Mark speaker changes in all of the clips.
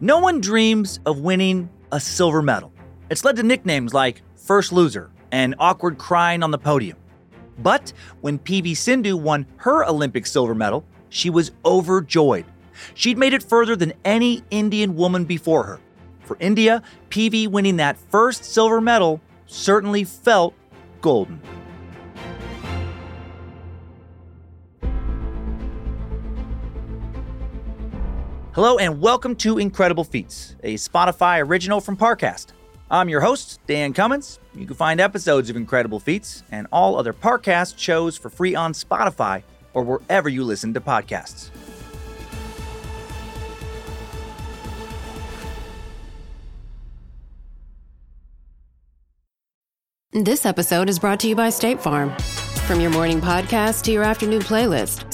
Speaker 1: No one dreams of winning a silver medal. It's led to nicknames like First Loser and Awkward Crying on the Podium. But when PV Sindhu won her Olympic silver medal, she was overjoyed. She'd made it further than any Indian woman before her. For India, PV winning that first silver medal certainly felt golden. Hello and welcome to Incredible Feats, a Spotify original from Parcast. I'm your host, Dan Cummins. You can find episodes of Incredible Feats and all other Parcast shows for free on Spotify or wherever you listen to podcasts.
Speaker 2: This episode is brought to you by State Farm. From your morning podcast to your afternoon playlist,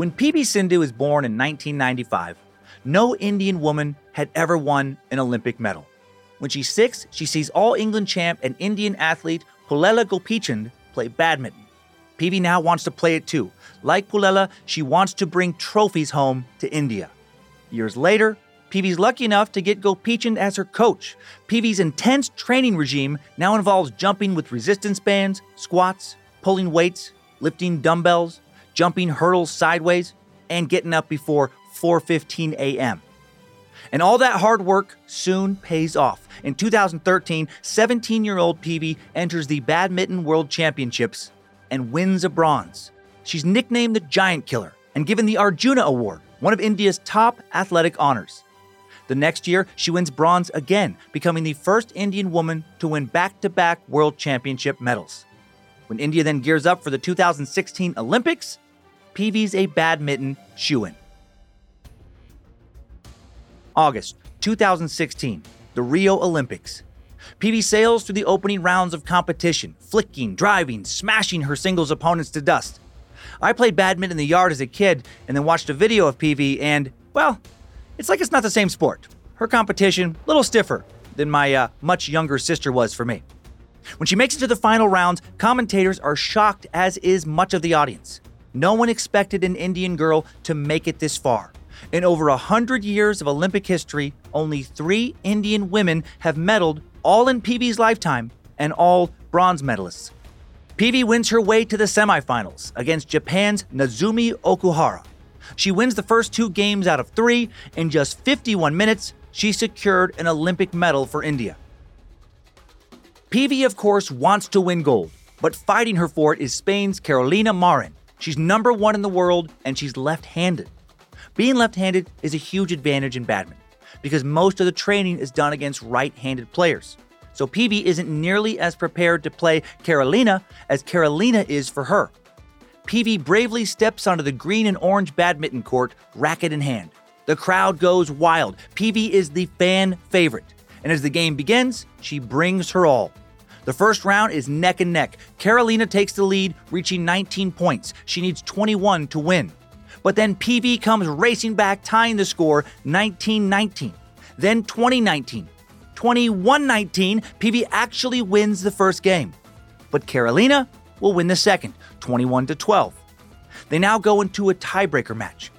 Speaker 1: When PV Sindhu was born in 1995, no Indian woman had ever won an Olympic medal. When she's six, she sees All England champ and Indian athlete Pullela Gopichand play badminton. PV now wants to play it too. Like Pullela, she wants to bring trophies home to India. Years later, PV's lucky enough to get Gopichand as her coach. PV's intense training regime now involves jumping with resistance bands, squats, pulling weights, lifting dumbbells, jumping hurdles sideways, and getting up before 4:15 a.m. And all that hard work soon pays off. In 2013, 17-year-old PV enters the Badminton World Championships and wins a bronze. She's nicknamed the Giant Killer and given the Arjuna Award, one of India's top athletic honors. The next year, she wins bronze again, becoming the first Indian woman to win back to back World Championship medals. When India then gears up for the 2016 Olympics, PV's a badminton shoo in. August 2016, the Rio Olympics. PV sails through the opening rounds of competition, flicking, driving, smashing her singles opponents to dust. I played badminton in the yard as a kid and then watched a video of PV, and, well, it's like it's not the same sport. Her competition, a little stiffer than my uh, much younger sister was for me. When she makes it to the final rounds, commentators are shocked, as is much of the audience. No one expected an Indian girl to make it this far. In over a hundred years of Olympic history, only three Indian women have medaled, all in PV's lifetime, and all bronze medalists. PV wins her way to the semifinals against Japan's Nozomi Okuhara. She wins the first two games out of three. In just 51 minutes, she secured an Olympic medal for India. PV, of course, wants to win gold, but fighting her for it is Spain's Carolina Marin. She's number one in the world and she's left handed. Being left handed is a huge advantage in badminton because most of the training is done against right handed players. So PV isn't nearly as prepared to play Carolina as Carolina is for her. PV bravely steps onto the green and orange badminton court, racket in hand. The crowd goes wild. PV is the fan favorite. And as the game begins, she brings her all. The first round is neck and neck. Carolina takes the lead, reaching 19 points. She needs 21 to win. But then PV comes racing back, tying the score 19 19. Then 2019. 21 19, PV actually wins the first game. But Carolina will win the second, 21 12. They now go into a tiebreaker match.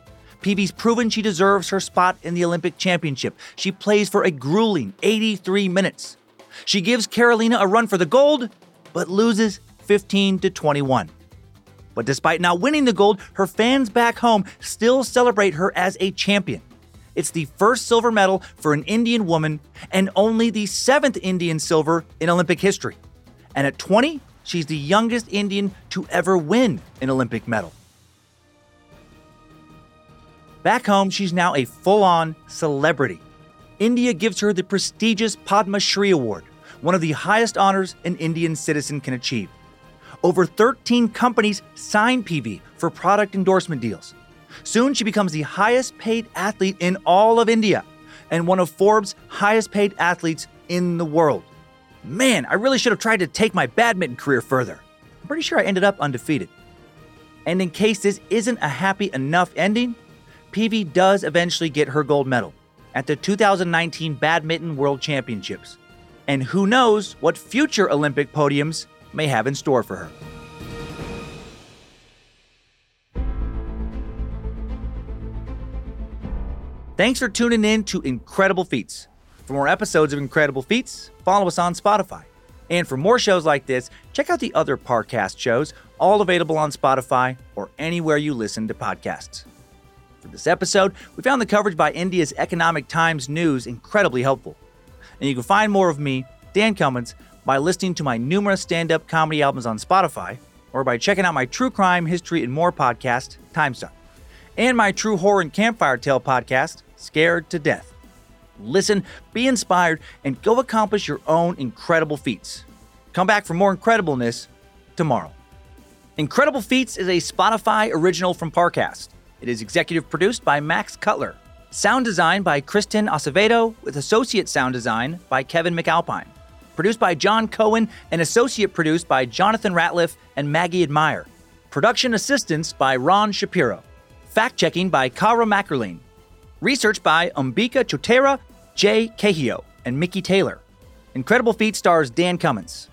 Speaker 1: PV's proven she deserves her spot in the Olympic Championship. She plays for a grueling 83 minutes. She gives Carolina a run for the gold, but loses 15 to 21. But despite not winning the gold, her fans back home still celebrate her as a champion. It's the first silver medal for an Indian woman and only the seventh Indian silver in Olympic history. And at 20, she's the youngest Indian to ever win an Olympic medal. Back home, she's now a full on celebrity. India gives her the prestigious Padma Shri Award, one of the highest honors an Indian citizen can achieve. Over 13 companies sign PV for product endorsement deals. Soon she becomes the highest paid athlete in all of India. and one of Forbes' highest paid athletes in the world. Man, I really should have tried to take my badminton career further. I'm pretty sure I ended up undefeated. And in case this isn't a happy enough ending, PV does eventually get her gold medal at the 2019 Badminton World Championships. And who knows what future Olympic podiums may have in store for her. Thanks for tuning in to Incredible Feats. For more episodes of Incredible Feats, follow us on Spotify. And for more shows like this, check out the other Parcast shows, all available on Spotify or anywhere you listen to podcasts. For this episode, we found the coverage by India's Economic Times News incredibly helpful. And you can find more of me, Dan Cummins, by listening to my numerous stand up comedy albums on Spotify or by checking out my true crime, history, and more podcast, Timesuck, and my true horror and campfire tale podcast, Scared to Death. Listen, be inspired, and go accomplish your own incredible feats. Come back for more incredibleness tomorrow. Incredible Feats is a Spotify original from Parcast. It is executive produced by Max Cutler. Sound design by Kristen Acevedo, with associate sound design by Kevin McAlpine. Produced by John Cohen and associate produced by Jonathan Ratliff and Maggie Admire. Production assistance by Ron Shapiro. Fact checking by Kara Mackerlane. Research by Umbika Chotera, Jay Cahio, and Mickey Taylor. Incredible Feat stars Dan Cummins.